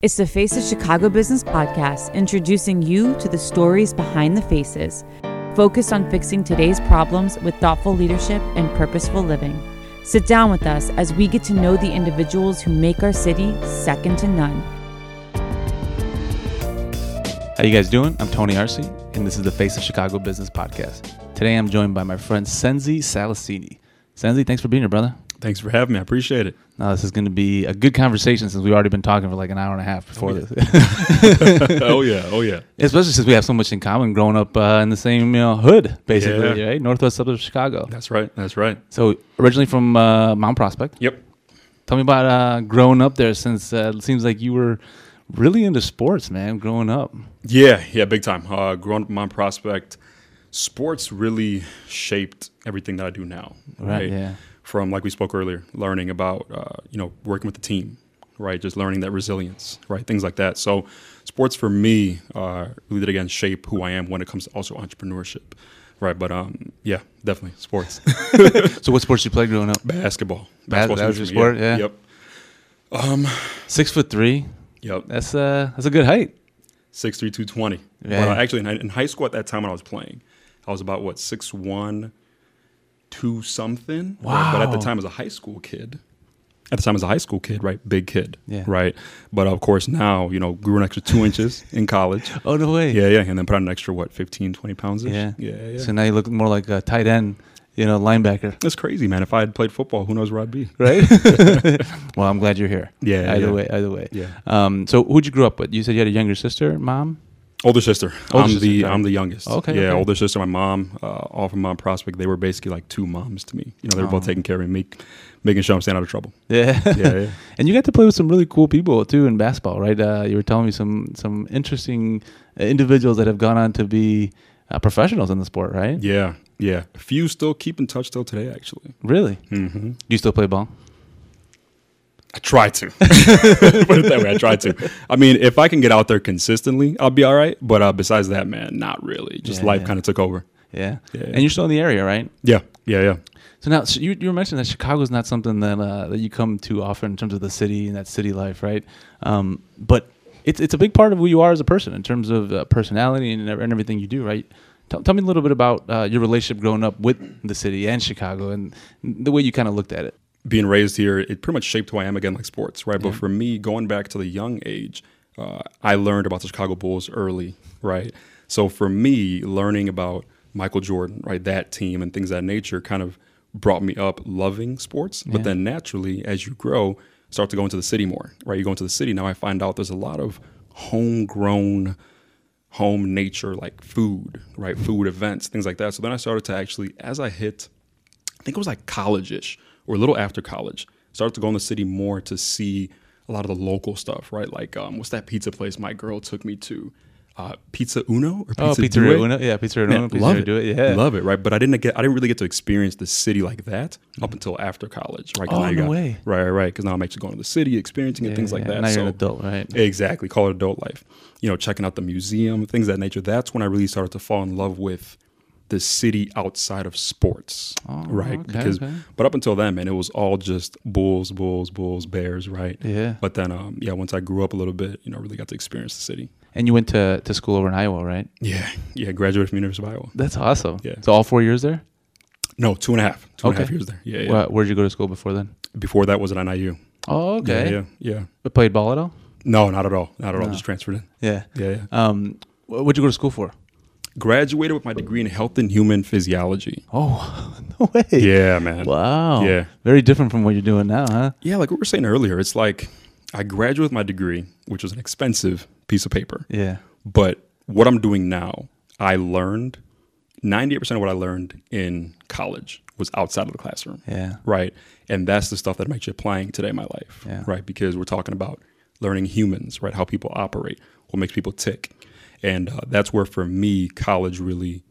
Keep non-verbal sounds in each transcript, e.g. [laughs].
It's the Face of Chicago Business podcast, introducing you to the stories behind the faces, focused on fixing today's problems with thoughtful leadership and purposeful living. Sit down with us as we get to know the individuals who make our city second to none. How you guys doing? I'm Tony Arce, and this is the Face of Chicago Business podcast. Today I'm joined by my friend Nsenzi Salasini. Nsenzi, thanks for being here, brother. Thanks for having me. I appreciate it. Now this is going to be a good conversation since we've already been talking for like an hour and a half before Oh, yeah. this. [laughs] oh yeah, oh yeah. Especially since we have so much in common, growing up uh, in the same you know, hood, basically, Yeah. right? Northwest suburbs of Chicago. That's right. That's right. So originally from uh, Mount Prospect. Yep. Tell me about uh, growing up there, since uh, it seems like you were really into sports, man. Growing up, Yeah, yeah, big time. Uh, growing up in Mount Prospect, sports really shaped everything that I do now. Right, yeah. From like we spoke earlier, learning about uh, you know working with the team, right? Just learning that resilience, right? Things like that. So, sports for me uh, really did again shape who I am when it comes to also entrepreneurship, right? But um, yeah, definitely sports. [laughs] so what sports you played growing up? Basketball. Bas- Basketball's that was your sport, yeah? Yep. Um, Six foot three. Yep. That's uh that's a good height. Six three two twenty. Yeah. Well, actually, in, in high school at that time when I was playing, I was about what six one, two something. Right? But at the time, as a high school kid, at the time as a high school kid, right, big kid, Yeah. right. But of course, now you know, grew an extra two inches in college. [laughs] Oh no way. Yeah, yeah, and then put on an extra what 15, 20 pounds. Yeah. yeah, yeah. So now you look more like a tight end, you know, linebacker. That's crazy, man. If I had played football, who knows where I'd be? [laughs] Right. [laughs] well, I'm glad you're here. Yeah, Either yeah. way, either way. Yeah. Um. So who'd you grow up with? You said you had a younger sister, mom. Older sister. Older I'm sister, the sorry. I'm the youngest. Okay, Yeah, okay. older sister, my mom, uh, all from Mount Prospect. They were basically like two moms to me. You know, they were both Oh. taking care of me, making sure I'm staying out of trouble. Yeah. Yeah, [laughs] yeah. and you got to play with some really cool people too in basketball, right? Uh, you were telling me some some interesting uh, individuals that have gone on to be uh, professionals in the sport, right? Yeah, yeah. A few still keep in touch till today, actually. Really? hmm Do you still play ball? I try to. [laughs] Put it that way. I try to. I mean, if I can get out there consistently, I'll be all right. But uh, besides that, man, not really. Just Yeah, life yeah. kind of took over. Yeah. Yeah. And you're still in the area, right? Yeah, yeah, yeah. So now so you, you were mentioning that Chicago's not something that uh, that you come to often in terms of the city and that city life, right? Um, but it's it's a big part of who you are as a person in terms of uh, personality and, and everything you do, right? Tell, tell me a little bit about uh, your relationship growing up with the city and Chicago and the way you kind of looked at it. Being raised here, it pretty much shaped who I am again, like sports, right? But for me, going back to the young age, uh, I learned about the Chicago Bulls early, right? So for me, learning about Michael Jordan, right, that team and things of that nature kind of brought me up loving sports. But then naturally, as you grow, start to go into the city more, right? You go into the city, now I find out there's a lot of homegrown home nature like food, right? Food events, things like that. So then I started to actually, as I hit I think it was like college-ish or a little after college. Started to go in the city more to see a lot of the local stuff, right? Like um, what's that pizza place my girl took me to? Uh, pizza Uno or Pizza oh, Pizza Due? Uno, yeah, Pizza Uno, Man, Pizza love it. it, yeah. love it, right? But I didn't get, I didn't really get to experience the city like that up until after college, right? Oh, no got- way. Right, right. Because now I'm actually going to the city, experiencing it, Yeah, things like that. Now you're an adult, right? Exactly. Call it adult life. You know, checking out the museum, things of that nature. That's when I really started to fall in love with the city outside of sports. Oh, right. okay, because okay. but up until then, man, it was all just bulls, bulls, bulls, bears, right? Yeah. But then um yeah, once I grew up a little bit, you know, really got to experience the city. And you went to, to school over in Iowa, right? Yeah. Yeah. Graduated from University of Iowa. That's awesome. Yeah. So all four years there? No, two and a half. Two and a half Okay. years there. Yeah. yeah. Where, where'd you go to school before then? Before that was at NIU. Oh, okay. Yeah, yeah. Yeah. But played ball at all? No, not at all. Not at all. Just transferred in. Yeah. Yeah, yeah. Um, what'd you go to school for? Graduated with my degree in health and human physiology. Oh, [laughs] no way. Yeah, man. Wow. Yeah. Very different from what you're doing now, huh? Yeah, like we were saying earlier, it's like I graduated with my degree, which was an expensive piece of paper. Yeah. But what I'm doing now, I learned 98% of what I learned in college was outside of the classroom. Yeah. Right. And that's the stuff that I'm actually applying today in my life. Yeah. Right. Because we're talking about learning humans, right? How people operate, what makes people tick. And uh, that's where, for me, college really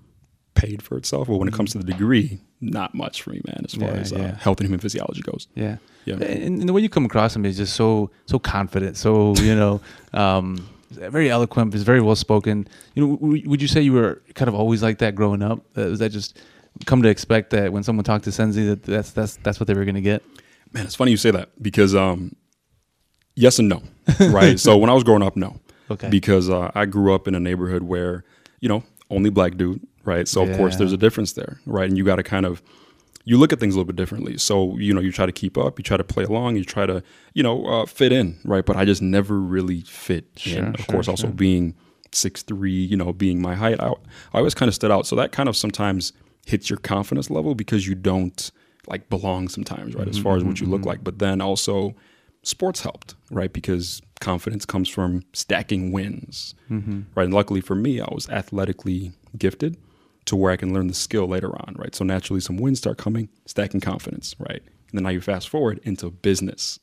paid for itself. But when it comes to the degree, not much for me, man, as far Yeah, as uh, yeah. health and human physiology goes. Yeah. Yeah. And, and the way you come across him is just so so confident, so you know, [laughs] um, very eloquent, is very well spoken. You know, w- would you say you were kind of always like that growing up? Uh, was that just come to expect that when someone talked to Nsenzi that that's that's that's what they were going to get? Man, it's funny you say that because um, yes and no, right? [laughs] so when I was growing up, no, Okay. because uh, I grew up in a neighborhood where you know only black dude, right? So of course there's a difference there, right? And you got to kind of you look at things a little bit differently. So you know you try to keep up, you try to play along, you try to you know uh, fit in, right? But I just never really fit Sure, in. Of sure, course, also being six three, you know, being my height, I, I always kind of stood out. So that kind of sometimes hits your confidence level because you don't like belong sometimes, right? As far as what you look like, but then also sports helped, right? Because confidence comes from stacking wins, mm-hmm. right? And luckily for me, I was athletically gifted to where I can learn the skill later on, right? So naturally, some wins start coming, stacking confidence, right? And then now you fast forward into business.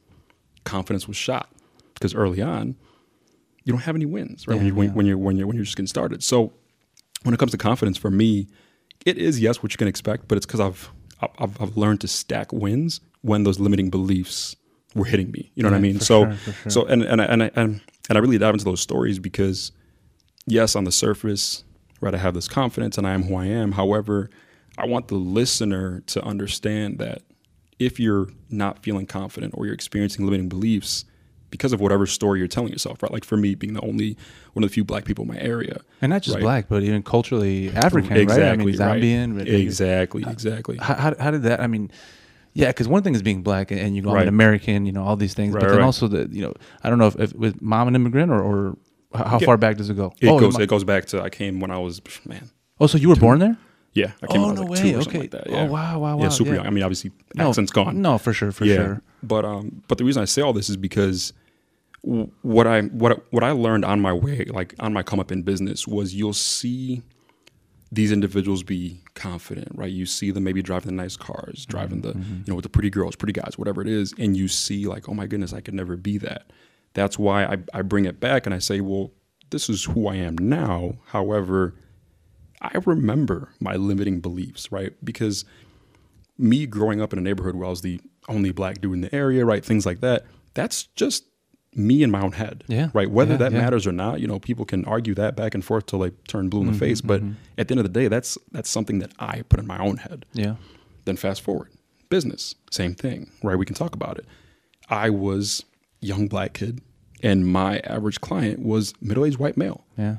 Confidence was shot because early on, you don't have any wins, right? when, you, when, yeah. when you're when you're when you're just getting started. So when it comes to confidence, for me, it is yes what you can expect, but it's because I've, I've I've learned to stack wins when those limiting beliefs were hitting me. You know what I mean? So sure, sure. so and and I- and I, and and I really dive into those stories because yes, on the surface, right, I have this confidence and I am who I am. However, I want the listener to understand that if you're not feeling confident or you're experiencing limiting beliefs because of whatever story you're telling yourself, right? Like for me, being the only one of the few black people in my area, and not just Right. black, but even culturally African, right? I exactly, mean. Zambian. right? exactly, exactly. How, how, how did that? I mean, yeah, because one thing is being black and, and you go, I'm an American, you know, all these things. Right, but then right. also the, you know, I don't know if, if with mom an immigrant or, or how Yeah. far back does it go? It oh, goes it goes back to I came when I was man. oh, so you were born there? Yeah, I came Oh, no like two way. Okay. like that. Oh, Yeah. wow, wow, wow. Yeah, super Yeah. young. I mean, obviously, No, accent's gone. No, for sure, for yeah. sure. But um, but the reason I say all this is because what I what what I learned on my way, like on my come up in business, was you'll see these individuals be confident, right? You see them maybe driving the nice cars, mm-hmm. driving the mm-hmm. you know with the pretty girls, pretty guys, whatever it is, and you see like, oh my goodness, I could never be that. That's why I, I bring it back and I say, well, this is who I am now. However, I remember my limiting beliefs, right? Because me growing up in a neighborhood where I was the only black dude in the area, right? Things like that. That's just me in my own head, Yeah. right? Whether Yeah, that yeah. matters or not, you know, people can argue that back and forth till they turn blue in the face. But at the end of the day, that's that's something that I put in my own head. Yeah. Then fast forward, business, same thing, right? We can talk about it. I was young black kid, and my average client was middle aged white male. Yeah.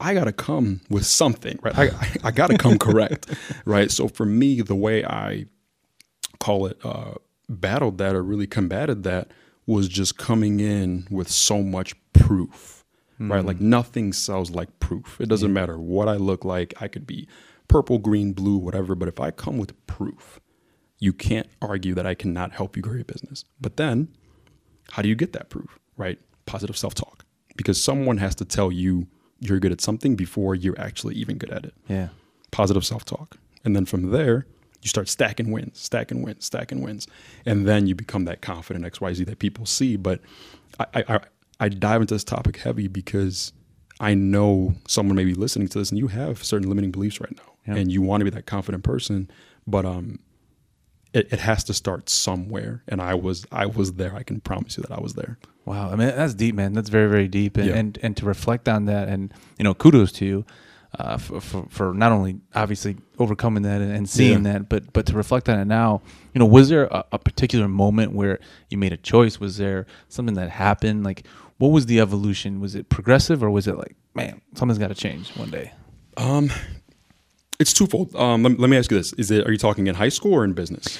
I got to come with something, right? I, I, I got to come [laughs] correct, right? So for me, the way I call it, uh, battled that or really combated that was just coming in with so much proof, right? Mm-hmm. Like nothing sells like proof. It doesn't matter what I look like. I could be purple, green, blue, whatever. But if I come with proof, you can't argue that I cannot help you grow your business. But then, how do you get that proof, right? Positive self talk. Because someone has to tell you you're good at something before you're actually even good at it. Yeah. Positive self talk. And then from there, you start stacking wins, stacking wins, stacking wins. And then you become that confident XYZ that people see. But I, I, I, I dive into this topic heavy because I know someone may be listening to this and you have certain limiting beliefs right now. Yeah. And you want to be that confident person. But um, it, it has to start somewhere. And I was I was there. I can promise you that I was there. Wow, I mean that's deep, man. That's very, very deep, and Yeah. and, and to reflect on that, and you know, kudos to you uh, for, for for not only obviously overcoming that and, and seeing Yeah. that, but but to reflect on it now. You know, was there a, a particular moment where you made a choice? Was there something that happened? Like, what was the evolution? Was it progressive, or was it like, man, something's got to change one day? Um, it's twofold. Um, let, let me ask you this: Is it are you talking in high school or in business?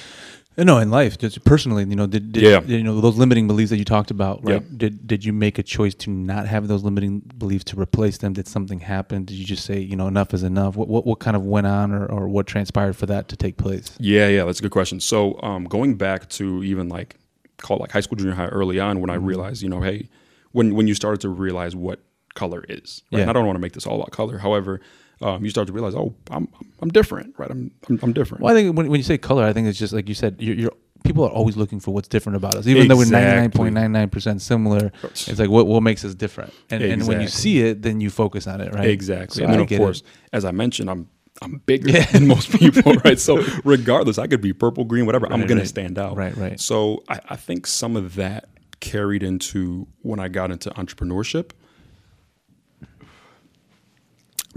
No, in life, just personally, you know, did, did Yeah. you know those limiting beliefs that you talked about, right? Yeah. Did did you make a choice to not have those limiting beliefs to replace them? Did something happen? Did you just say, you know, enough is enough? What what, what kind of went on, or, or what transpired for that to take place? Yeah, yeah, that's a good question. So, um, going back to even like call it like high school, junior high, early on, when I Mm-hmm. realized, you know, hey, when when you started to realize what color is, right? Yeah. And I don't want to make this all about color. However, um, you start to realize, oh, I'm I'm different, right? I'm I'm, I'm different. Well, I think when, when you say color, I think it's just like you said, you're, you're people are always looking for what's different about us, even though we're ninety nine Exactly. point nine nine percent similar. It's like what what makes us different, and and when you see it, then you focus on it, right? Exactly. So and then of course, it. as I mentioned, I'm I'm bigger Yeah. than most [laughs] people, right? So regardless, I could be purple, green, whatever. I'm gonna right. stand out. Right, right. So I, I think some of that carried into when I got into entrepreneurship.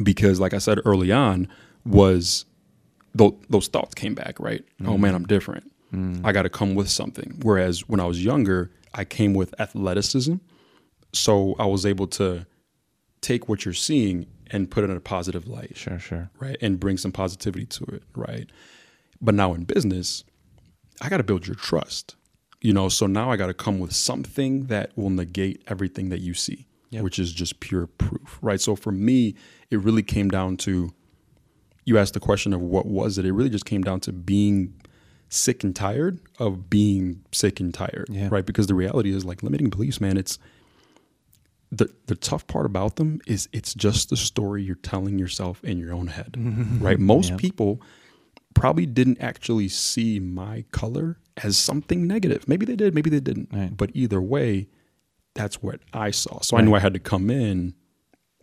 Because like I said early on, was those, those thoughts came back, right? Oh mm. man, I'm different. Mm. I got to come with something. Whereas when I was younger, I came with athleticism, so I was able to take what you're seeing and put it in a positive light, Sure, sure. right, and bring some positivity to it, right. But now in business, I got to build your trust, you know. So now I got to come with something that will negate everything that you see, Yep. which is just pure proof, right. So for me, it really came down to you asked the question of what was it. It really just came down to being sick and tired of being sick and tired, Yeah. right? Because the reality is like limiting beliefs, man. It's the the tough part about them is it's just the story you're telling yourself in your own head, mm-hmm. right? Most Yep. people probably didn't actually see my color as something negative. Maybe they did, maybe they didn't. Right. But either way, that's what I saw. So I knew I had to come in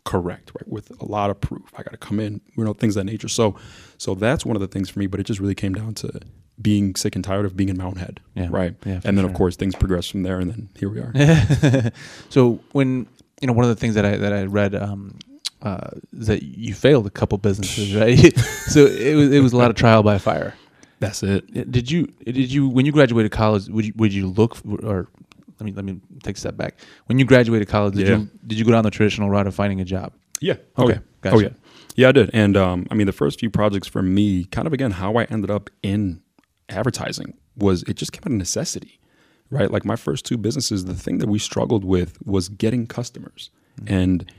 correct, right, with a lot of proof. I got to come in, you know, things of that nature. So, so that's one of the things for me. But it just really came down to being sick and tired of being in own head, Yeah. right? Yeah, and then sure. of course things progress from there, and then here we are. [laughs] so when you know one of the things that I that I read um, uh, is that you failed a couple businesses, [laughs] right? [laughs] so it was it was a lot of trial by fire. That's it. Did you did you when you graduated college would you would you look or let me let me take a step back. When you graduated college, did Yeah. you did you go down the traditional route of finding a job? Yeah. Oh Okay, yeah. gotcha. Oh yeah. Yeah, I did. And um, I mean, the first few projects for me, kind of again, how I ended up in advertising was it just came out of necessity, right? Like my first two businesses, the thing that we struggled with was getting customers, Mm-hmm. and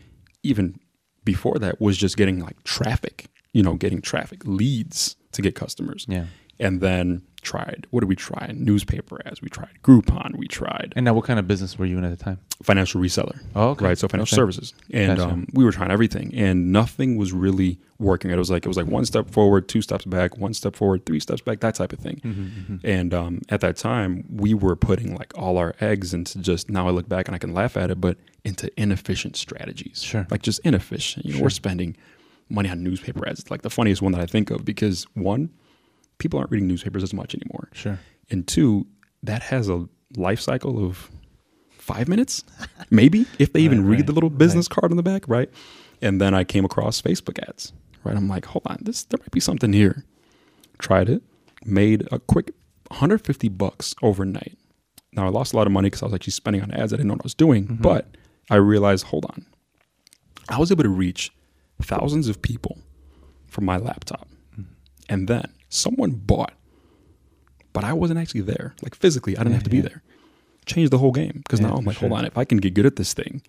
even before that was just getting like traffic. You know, getting traffic leads to get customers. Yeah. And then tried. What did we try? Newspaper ads. We tried Groupon. We tried And now, what kind of business were you in at the time? financial reseller. Oh, okay. Right. So financial Okay. services. And Gotcha. um, we were trying everything and nothing was really working. It was like it was like one step forward, two steps back, one step forward, three steps back, that type of thing. Mm-hmm, And um, at that time, we were putting like all our eggs into just now I look back and I can laugh at it, but into inefficient strategies. Sure. Like just inefficient. You know, we're spending money on newspaper ads. It's like the funniest one that I think of because one, people aren't reading newspapers as much anymore. Sure. And two, that has a life cycle of five minutes, [laughs] maybe, if they even read right, the little business card on the back, right? And then I came across Facebook ads, right? I'm like, hold on, this there might be something here. Tried it, made a quick 150 bucks overnight. Now I lost a lot of money because I was actually spending on ads. I didn't know what I was doing, mm-hmm. but I realized, hold on, I was able to reach thousands of people from my laptop, mm. and then someone bought but I wasn't actually there. Like physically, I didn't have to be there. Changed the whole game because Yeah, now I'm like, hold on, if I can get good at this thing,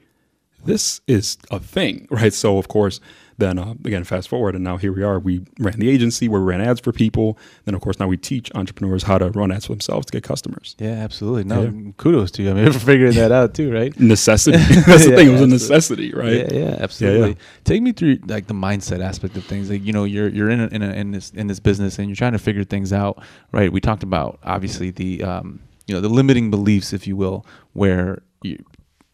this is a thing, [laughs] right? So of course, then uh, again, fast forward, and now here we are. We ran the agency where we ran ads for people. Then of course now we teach entrepreneurs how to run ads for themselves to get customers. Yeah, absolutely. No, Yeah. kudos to you. I mean, [laughs] for figuring that out too, right? [laughs] Necessity. [laughs] That's the Yeah, thing. It was a necessity, right? Yeah, yeah, absolutely. Take me through like the mindset aspect of things. Like you know, you're you're in a, in a, in this in this business and you're trying to figure things out, right? We talked about obviously the um, you know the limiting beliefs, if you will, where you,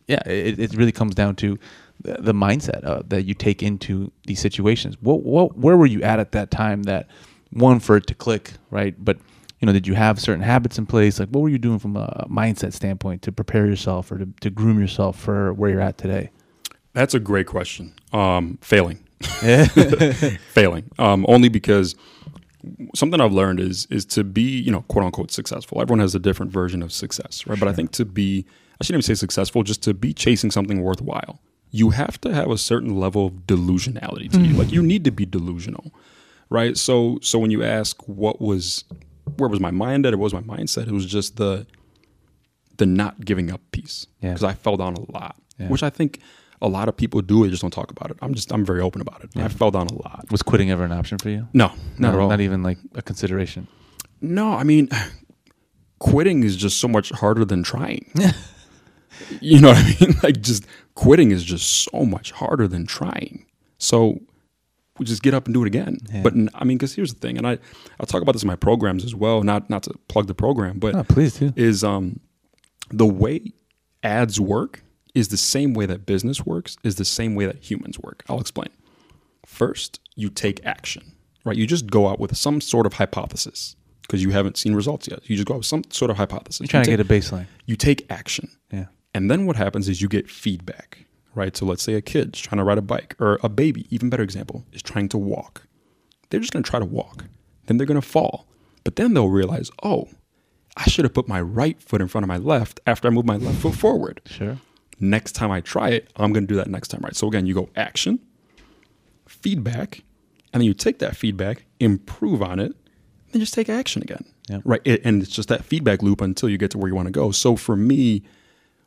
yeah, it, it really comes down to the, the mindset uh, that you take into these situations. What what where were you at at that time that one for it to click, right? But you know, did you have certain habits in place? Like, what were you doing from a mindset standpoint to prepare yourself or to, to groom yourself for where you're at today? That's a great question. Um, failing. [laughs] Failing um, only because something I've learned is is to be you know quote unquote successful. Everyone has a different version of success, right? But I think to be I shouldn't even say successful, just to be chasing something worthwhile, you have to have a certain level of delusionality to you. Mm-hmm. Like you need to be delusional, right? So so when you ask what was where was my mind at or what was my mindset, it was just the the not giving up piece Yeah. because I fell down a lot, Yeah. which I think a lot of people do. They just don't talk about it. I'm just I'm very open about it. I fell down a lot. Was quitting ever an option for you? No, not No, at all. Not even like a consideration. No, I mean, [sighs] quitting is just so much harder than trying. [laughs] you know what I mean? [laughs] Like, just quitting is just so much harder than trying. So we just get up and do it again. Yeah. But I mean, because here's the thing, and I I'll talk about this in my programs as well. Not not to plug the program, but please do. is um the way ads work is the same way that business works is the same way that humans work. I'll explain. First, you take action, right? You just go out with some sort of hypothesis because you haven't seen results yet. You just go out with some sort of hypothesis. You're trying you to get a baseline. you take action. Yeah. And then what happens is you get feedback, right? So let's say a kid's trying to ride a bike, or a baby, even better example, is trying to walk. They're just going to try to walk. Then they're going to fall. But then they'll realize, oh, I should have put my right foot in front of my left after I moved my left foot forward. Sure. Next time I try it, I'm going to do that next time, right? So again, you go action, feedback, and then you take that feedback, improve on it, then just take action again. Yep. Right. It, and it's just that feedback loop until you get to where you want to go. So for me,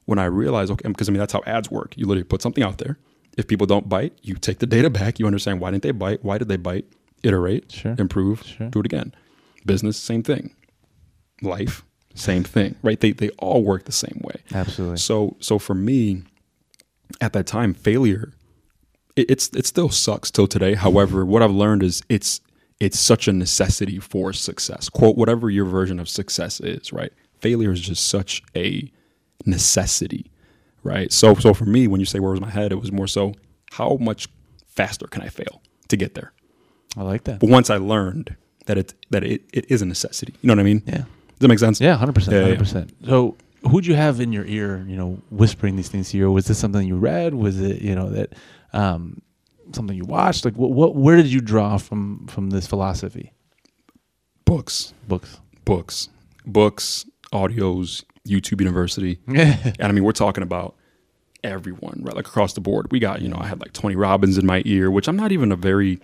when I realized, okay, because I mean, that's how ads work. You literally put something out there. If people don't bite, you take the data back. You understand why didn't they bite? Why did they bite? Iterate, Sure. improve, Sure. do it again. Business, same thing. Life, same thing. Right? They they all work the same way. Absolutely. So so for me, at that time, failure, it, it's it still sucks till today. However, what I've learned is it's it's such a necessity for success. Quote whatever your version of success is. Right? Failure is just such a necessity. Right? So so for me, when you say where was my head, it was more so how much faster can I fail to get there. I like that. But once I learned that it that it, it is a necessity, you know what I mean? Yeah. Does that make sense? Yeah, hundred percent, hundred percent. So, who'd you have in your ear? You know, whispering these things to you. Was this something you read? Was it you know that um, something you watched? Like, what, what? Where did you draw from from this philosophy? Books. Books. books, books, audios, YouTube University. [laughs] And I mean, we're talking about everyone, right? Like across the board. We got, you know, I had like Tony Robbins in my ear, which I'm not even a very,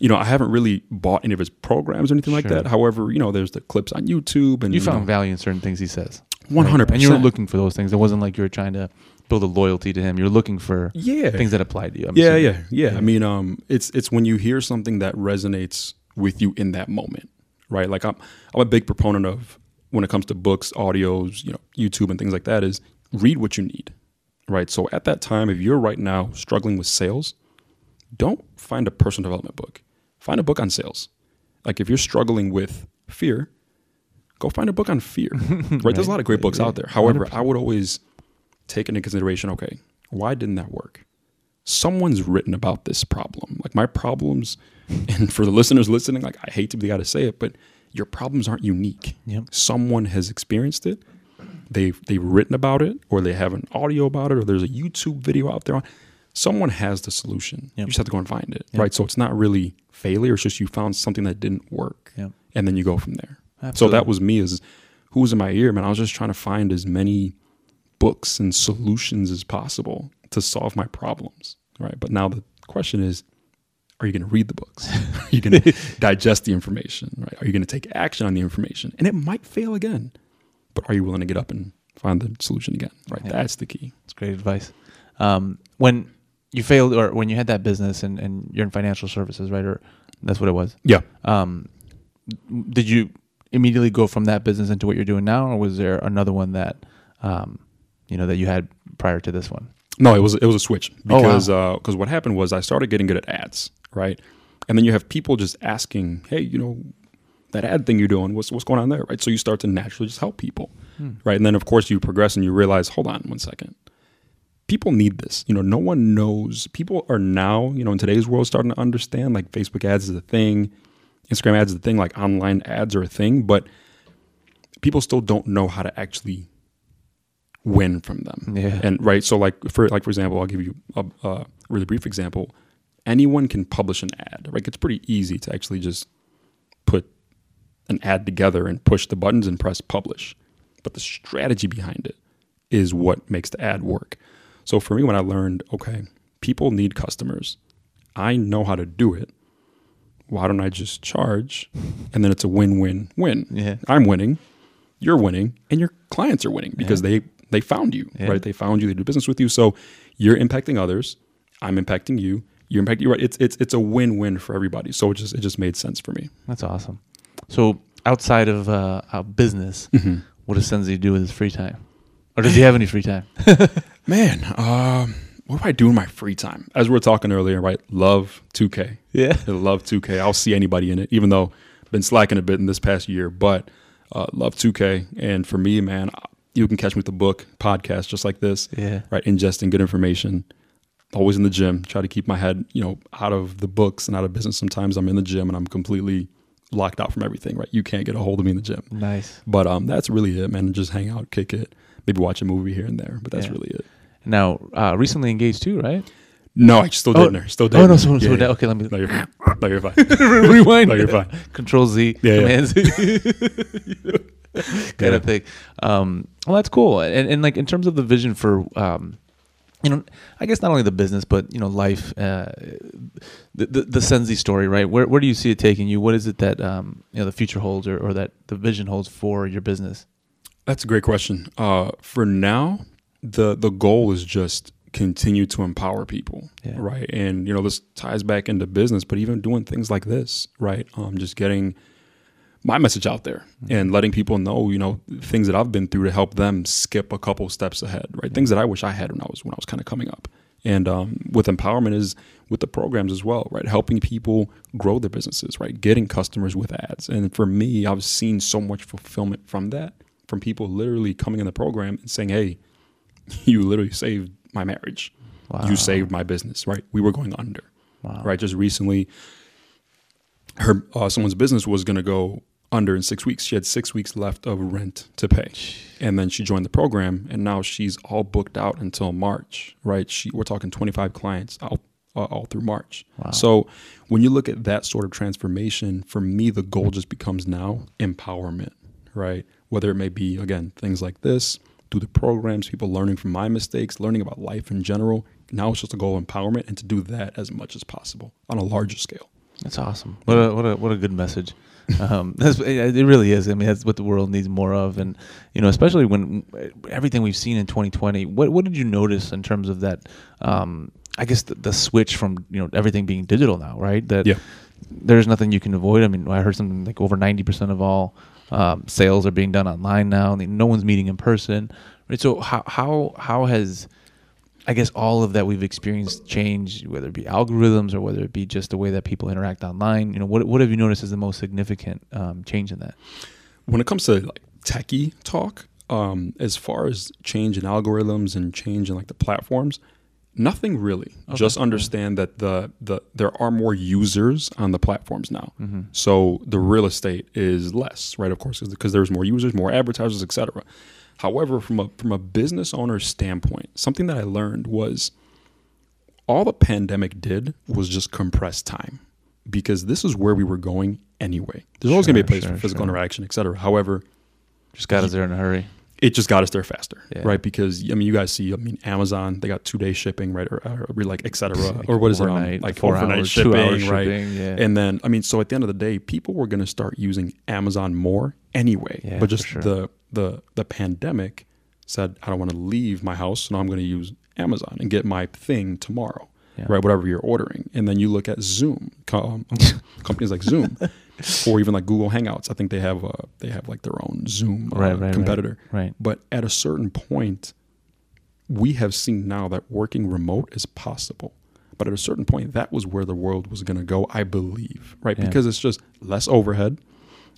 you know, I haven't really bought any of his programs or anything like that. However, you know, there's the clips on YouTube and You found know, value in certain things he says. 100%. And you were looking for those things. It wasn't like you were trying to build a loyalty to him. You're looking for yeah. things that apply to you. I'm yeah, yeah, yeah. I mean, um, it's it's when you hear something that resonates with you in that moment, right? Like I'm I'm a big proponent of when it comes to books, audios, you know, YouTube and things like that. Is read what you need, right? So at that time, if you're right now struggling with sales, don't find a personal development book. Find a book on sales. Like if you're struggling with fear, go find a book on fear. [laughs] Right? There's a lot of great books Yeah, out there. However, 100%. I would always take into consideration, okay, why didn't that work? Someone's written about this problem. Like my problems, [laughs] and for the listeners listening, like I hate to be the guy to say it, but your problems aren't unique. Yep. Someone has experienced it. They've they've written about it, or they have an audio about it, or there's a YouTube video out there. Someone has the solution. Yep. You just have to go and find it, Yep. right? So it's not really failure. It's just you found something that didn't work, and then you go from there. So that was me as who was in my ear, man. I was just trying to find as many books and solutions as possible to solve my problems. Right. But now the question is, are you going to read the books? [laughs] Are you going [laughs] to digest the information? Right. Are you going to take action on the information? And it might fail again, but are you willing to get up and find the solution again? Right. Yeah. That's the key. It's great advice. Um, when you failed, or when you had that business, and, and you're in financial services, right? Or that's what it was. Yeah. Um, did you immediately go from that business into what you're doing now, or was there another one that, um, you know, that you had prior to this one? No, it was it was a switch Oh, wow. because because what happened was I started getting good at ads, right? And then you have people just asking, "Hey, you know, that ad thing you're doing, what's what's going on there?" Right? So you start to naturally just help people, Hmm. right? And then of course you progress and you realize, hold on one second, people need this. You know, no one knows. People are now, you know, in today's world, starting to understand like Facebook ads is a thing, Instagram ads is a thing, like online ads are a thing, but people still don't know how to actually win from them. Yeah. And right, so like for like for example, I'll give you a, a really brief example. Anyone can publish an ad. Right, it's pretty easy to actually just put an ad together and push the buttons and press publish. But the strategy behind it is what makes the ad work. So for me, when I learned, okay, people need customers, I know how to do it. Why don't I just charge? And then it's a win-win-win. Yeah. I'm winning, you're winning, and your clients are winning because they they found you, Yeah. right? They found you, they do business with you. So you're impacting others, I'm impacting you, you're impacting you. Right? It's it's it's a win-win for everybody. So it just it just made sense for me. That's awesome. So outside of uh, business, Mm-hmm. what does Nsenzi do with his free time, or does he have any free time? [laughs] Man, um, what do I do in my free time? As we were talking earlier, right? Love 2K. yeah. [laughs] I love 2K. I'll see anybody in it, even though I've been slacking a bit in this past year, but uh, love 2K. And for me, man, you can catch me with the book, podcast, just like this, Yeah. right? Ingesting good information. Always in the gym. Try to keep my head, you know, out of the books and out of business. Sometimes I'm in the gym and I'm completely locked out from everything, right? You can't get a hold of me in the gym. Nice. But um, that's really it, man. Just hang out, kick it, maybe watch a movie here and there. But that's Yeah. really it. Now, uh, recently engaged too, right? No, I still Oh, dating her. Still dating Oh no, her. so, so Yeah, okay. Let me No, you're fine. No, you're fine. [laughs] rewind. No, you're fine. Control Z. Yeah, yeah. Command Z. [laughs] kind of thing. Um, well, that's cool. And, and like in terms of the vision for, um, you know, I guess not only the business, but you know, life, uh, the, the the Nsenzi story, right? Where where do you see it taking you? What is it that um, you know the future holds, or, or that the vision holds for your business? That's a great question. Uh, for now, the the goal is just continue to empower people, Yeah. right? And you know, this ties back into business, but even doing things like this, right? Um, just getting my message out there and letting people know, you know, things that I've been through to help them skip a couple steps ahead, right? Things that I wish I had when I was when I was kind of coming up. And um, with empowerment is with the programs as well, right? Helping people grow their businesses, right? Getting customers with ads. And for me, I've seen so much fulfillment from that, from people literally coming in the program and saying, "Hey, [laughs] you literally saved my marriage. Wow. You saved my business, right? We were going under, Wow. right? Just recently, her uh, someone's business was going to go under in six weeks. She had six weeks left of rent to pay, and then she joined the program, and now she's all booked out until March, right? She we're talking 25 clients out uh, all through March. Wow. So when you look at that sort of transformation, for me, the goal just becomes now empowerment, right? Whether it may be again things like this, through the programs, people learning from my mistakes, learning about life in general. Now it's just a goal of empowerment, and to do that as much as possible on a larger scale. That's awesome. What a what a what a good message. Um, [laughs] that's, it it really is. I mean, that's what the world needs more of, and you know, especially when everything we've seen in 2020. What what did you notice in terms of that? Um, I guess the, the switch from you know everything being digital now, right? That Yeah. there's nothing you can avoid. I mean, I heard something like over 90 percent of all um, sales are being done online now. and No one's meeting in person, right? So how how how has I guess all of that we've experienced change, whether it be algorithms or whether it be just the way that people interact online. You know, what what have you noticed is the most significant um, change in that? when it comes to like techie talk, um, as far as change in algorithms and change in like the platforms, nothing really. Just understand that the the there are more users on the platforms now, so the real estate is less, right? Of course, because there's more users, more advertisers, etc. However, from a from a business owner standpoint, something that I learned was all the pandemic did was just compress time because this is where we were going anyway. There's always going to be a place sure, for physical sure. interaction, et cetera. However, Just got us there in a hurry. it just got us there faster, Yeah. right? Because I mean, you guys see, I mean, Amazon they got two day shipping, right, or, or like et cetera, or what is it, um, like four overnight hours, shipping, right? shipping, yeah. And then I mean, so at the end of the day, people were going to start using Amazon more anyway. Yeah, but just the the the pandemic said, I don't want to leave my house, so now I'm going to use Amazon and get my thing tomorrow, Yeah. right? Whatever you're ordering, and then you look at Zoom, co- um, [laughs] companies like Zoom, or even like Google Hangouts. I think they have uh, they have like their own Zoom uh, Right, right, right. competitor. Right. But at a certain point, we have seen now that working remote is possible. But at a certain point, that was where the world was going to go, I believe, right? Yeah. Because it's just less overhead,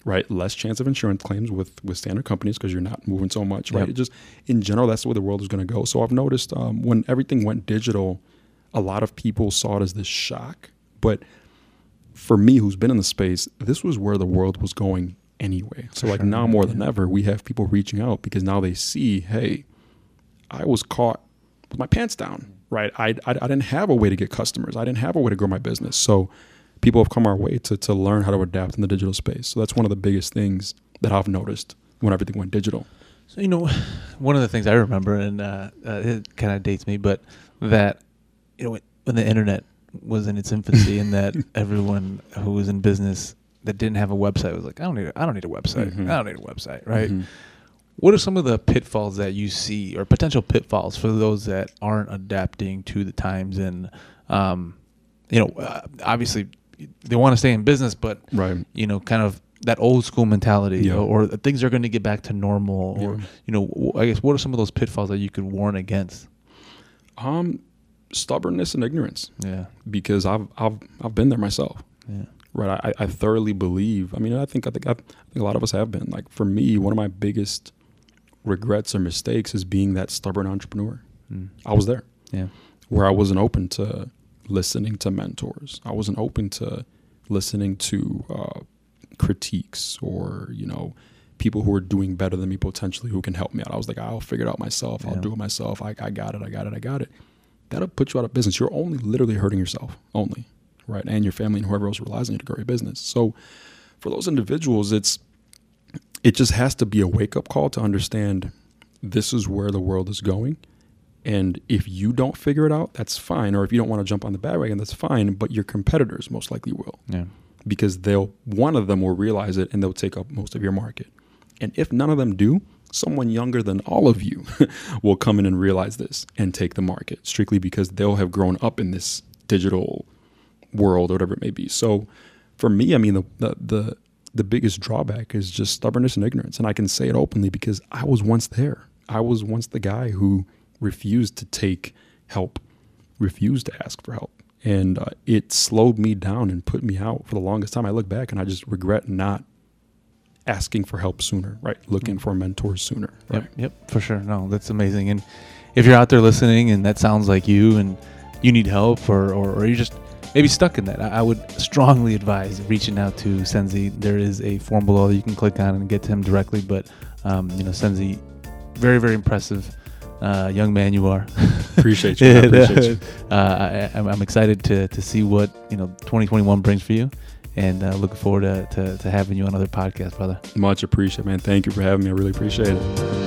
right? Less chance of insurance claims with with standard companies because you're not moving so much, right? Yep. Just in general, that's where the world is going to go. So I've noticed um, when everything went digital, a lot of people saw it as this shock, but for me, who's been in the space, this was where the world was going anyway. So like sure, now more than ever, we have people reaching out because now they see, hey, I was caught with my pants down, right? I, I, I didn't have a way to get customers. I didn't have a way to grow my business. So people have come our way to, to learn how to adapt in the digital space. So that's one of the biggest things that I've noticed when everything went digital. So you know, [sighs] one of the things I remember, and uh, uh, it kind of dates me, but that you know when, the internet was in its infancy, and that [laughs] everyone who was in business that didn't have a website was like, I don't need, a, I don't need a website, Mhm. I don't need a website, right? Mhm. What are some of the pitfalls that you see, or potential pitfalls for those that aren't adapting to the times? And um, you know, uh, obviously they want to stay in business, but Right. you know, kind of that old school mentality, Yeah. or, or things are going to get back to normal, or Yeah. you know, I guess what are some of those pitfalls that you could warn against? Um, stubbornness and ignorance Yeah, because I've, I've, I've been there myself. yeah, right I, I thoroughly believe i mean i think i think i think a lot of us have been like for me one of my biggest regrets or mistakes is being that stubborn entrepreneur mm. i was there yeah, where i wasn't open to listening to mentors. I wasn't open to listening to uh, critiques or you know people who are doing better than me potentially who can help me out. I was like i'll figure it out myself. I'll do it myself. I, I got it. I got it. I got it. That'll put you out of business. You're only literally hurting yourself only right? And your family and whoever else relies on you to grow your business. So for those individuals it's it just has to be a wake up call to understand this is where the world is going. And if you don't figure it out, that's fine. Or if you don't want to jump on the bandwagon, that's fine. But your competitors most likely will Yeah. because they'll one of them will realize it and they'll take up most of your market. And if none of them do, someone younger than all of you [laughs] will come in and realize this and take the market strictly because they'll have grown up in this digital world or whatever it may be. So for me, I mean the the the, the biggest drawback is just stubbornness and ignorance. And I can say it openly because I was once there. I was once the guy who refused to take help, refused to ask for help. And uh, it slowed me down and put me out for the longest time. I look back and I just regret not asking for help sooner, right? Looking for mentors sooner, right? Yep, yep, for sure. No, that's amazing. And if you're out there listening and that sounds like you and you need help or, or, or you're just maybe stuck in that, I, I would strongly advise reaching out to Nsenzi. There is a form below that you can click on and get to him directly. But, um, you know, Nsenzi, very, very impressive uh, young man you are. [laughs] Appreciate you. I [laughs] appreciate you. uh, I, I'm, I'm excited to, to see what, you know, 2021 brings for you. And uh, looking forward to, to, to having you on other podcasts, brother. Much appreciated, man. Thank you for having me. I really appreciate it.